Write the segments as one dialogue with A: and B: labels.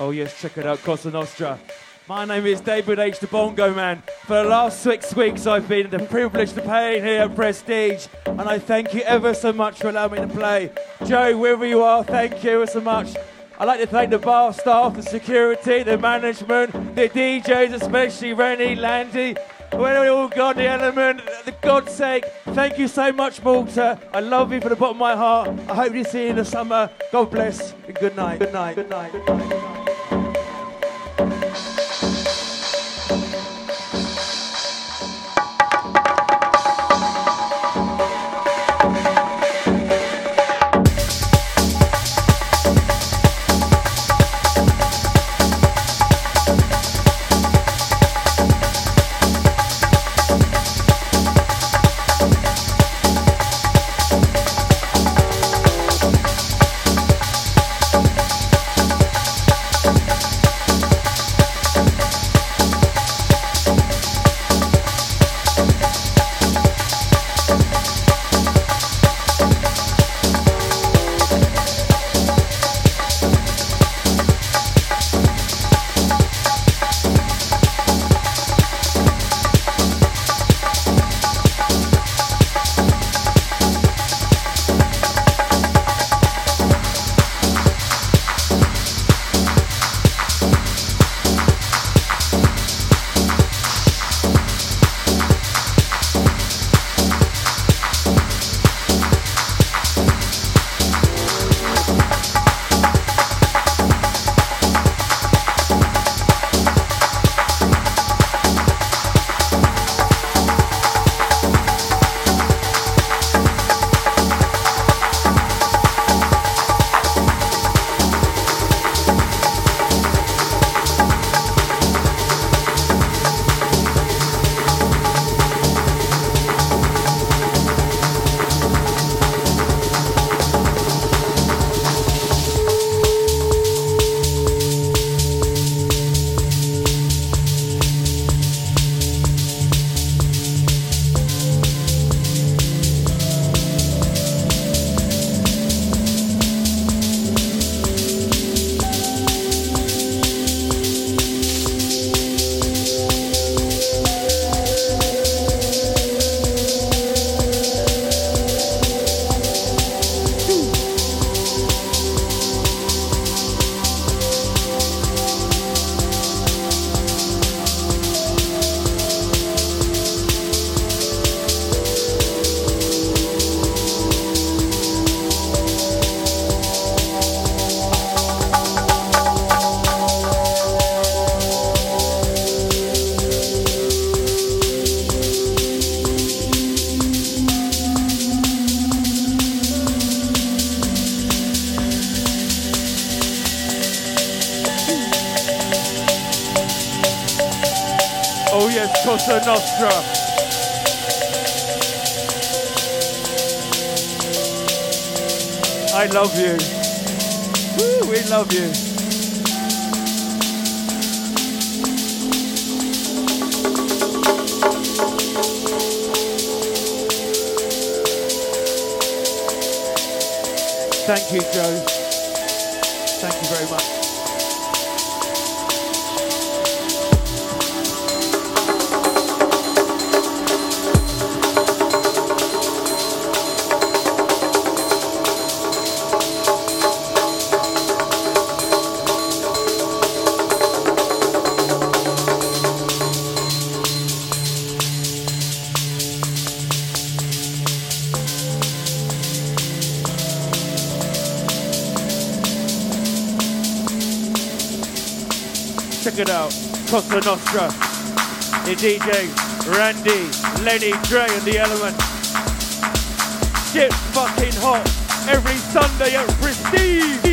A: Oh yes, check it out, Cosa Nostra. My name is David H. the Bongo Man. For the last six weeks, I've been the privilege to play here at Prestige, and I thank you ever so much for allowing me to play. Joe, wherever you are, thank you ever so much. I'd like to thank the bar staff, the security, the management, the DJs, especially Rennie, Landy, when we all got the element, the God's sake, thank you so much, Malta. I love you from the bottom of my heart. I hope to see you in the summer. God bless and good night. Good night. Good night. Good night. I love you. Woo, we love you. Thank you, Joe. Thank you very much. Cosa Nostra. The DJ, Randy, Lenny, Dre, and the Element. Shit fucking hot. Every Sunday at Prestige.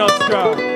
B: Nostra, the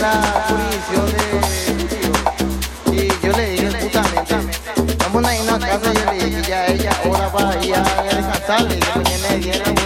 B: la jurisdicción de Y yo le dije putamente, vamos a ir a una casa y yo le dije ya ella ahora va a ir a descansar, mañana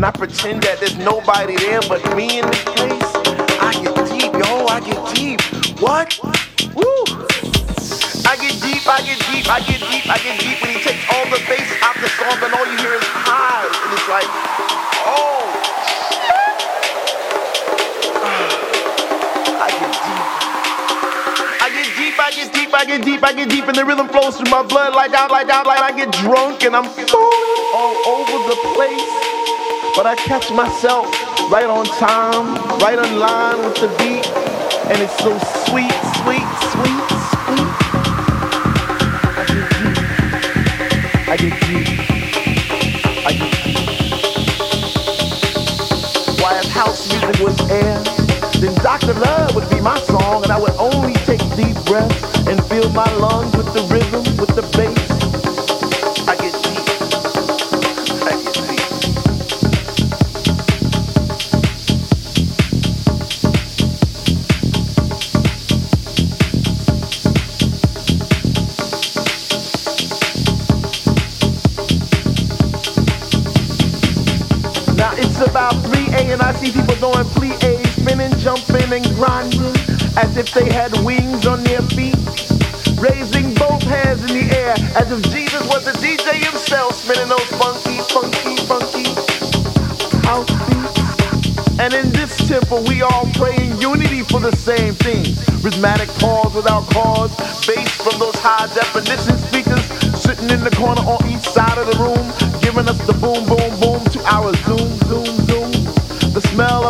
C: And I pretend that there's nobody there but me in this place. I get deep, yo, I get deep. What? Woo! I get deep, I get deep, I get deep, I get deep when he takes all the bass out the song and all you hear is highs. And it's like, oh, I get deep. I get deep, I get deep, I get deep, I get deep, and the rhythm flows through my blood like out, like out, like I get drunk and I'm falling all over the place. But I catch myself right on time, right on line with the beat, and it's so sweet, sweet, sweet, sweet. I get deep. I get deep. Why if house music was air, then Dr. Love would be my song, and I would only take deep breaths and fill my lungs with the rhythm, see plie spinning, jumping, and grinding as if they had wings on their feet. Raising both hands in the air as if Jesus was the DJ himself, spinning those funky, funky, funky house beats. And in this temple, we all pray in unity for the same thing. Rhythmic pause without cause, bass from those high definition speakers sitting in the corner on each side of the room, giving us the boom, boom, boom to our zoom, zoom, zoom. The smell of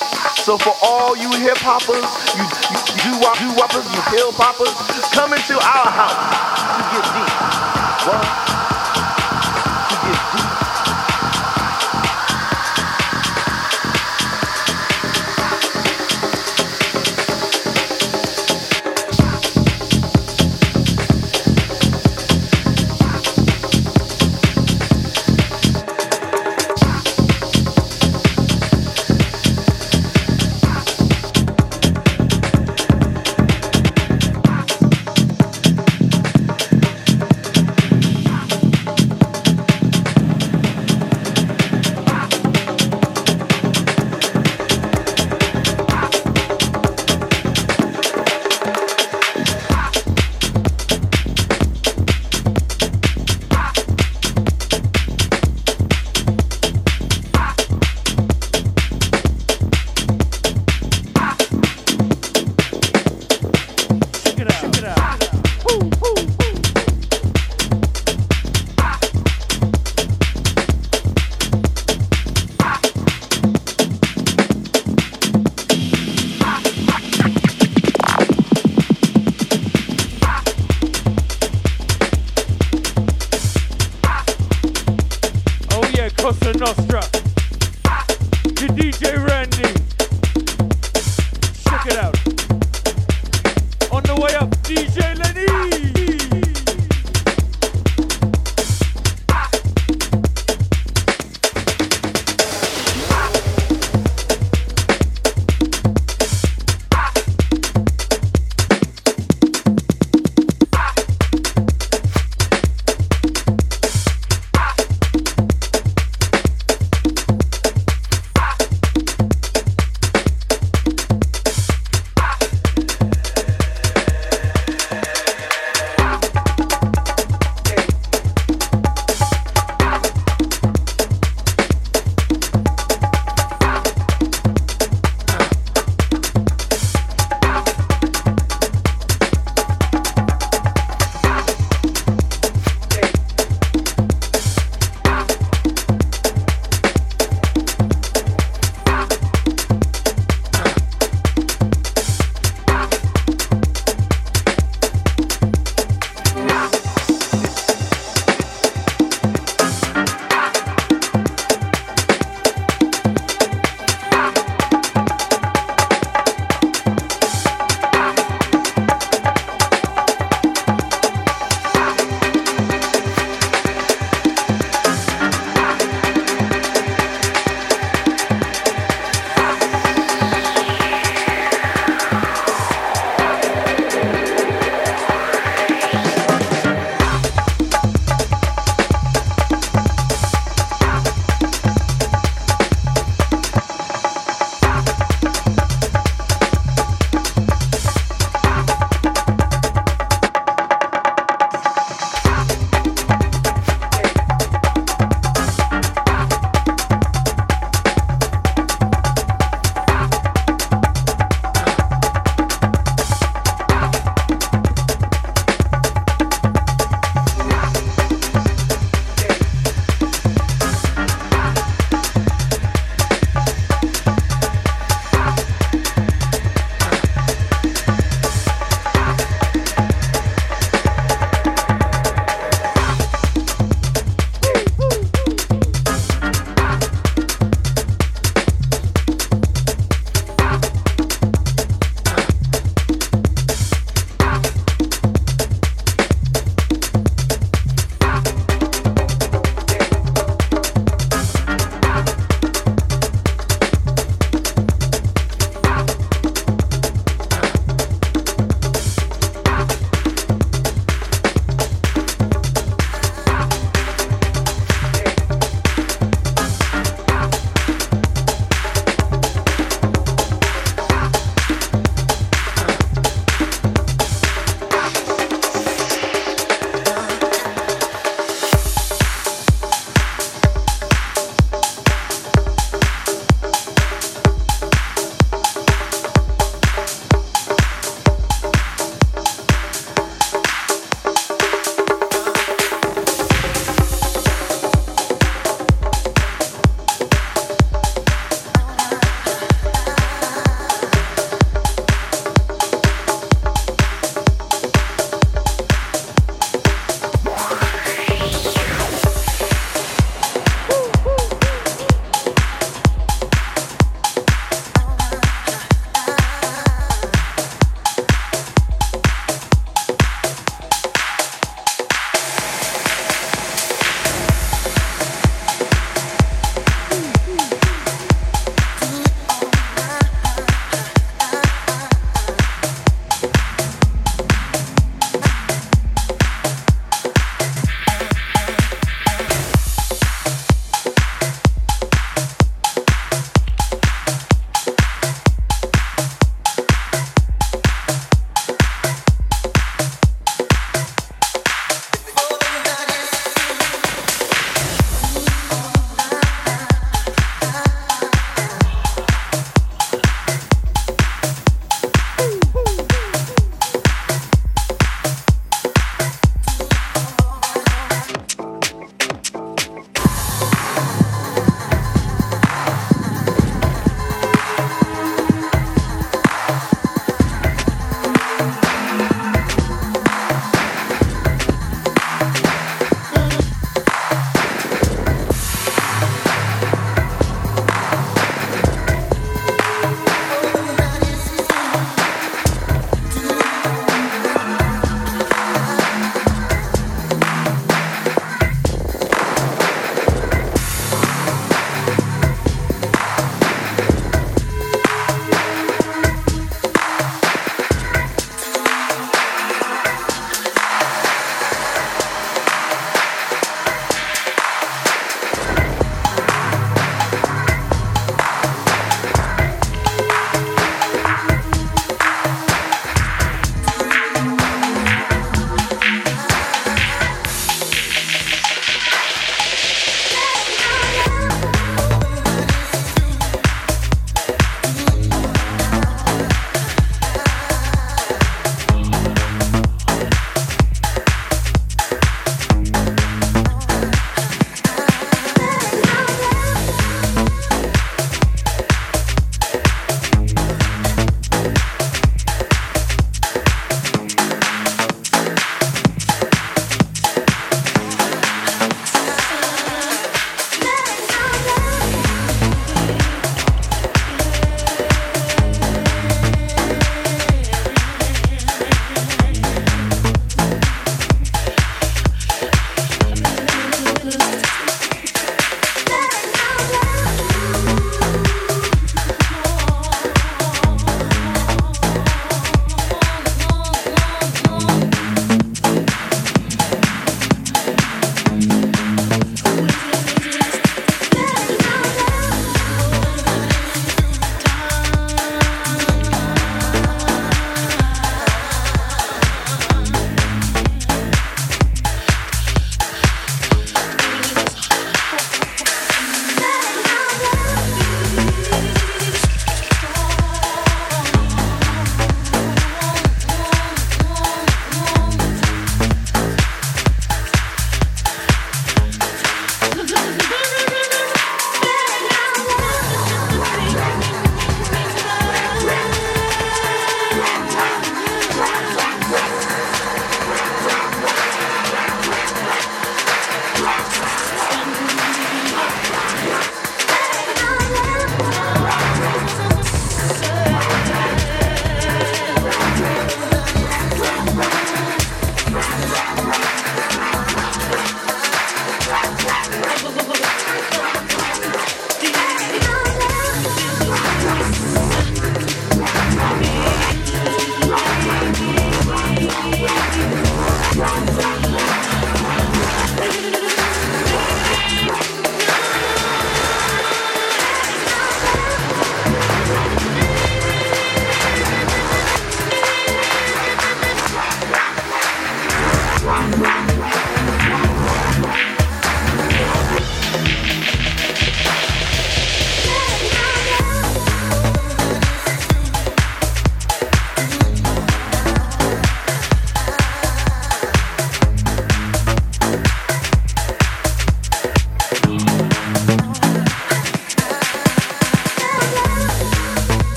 C: So for all you hip hoppers, you, you, you do do whoppers, you hill poppers, come into our house to get deep. What?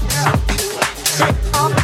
D: Does it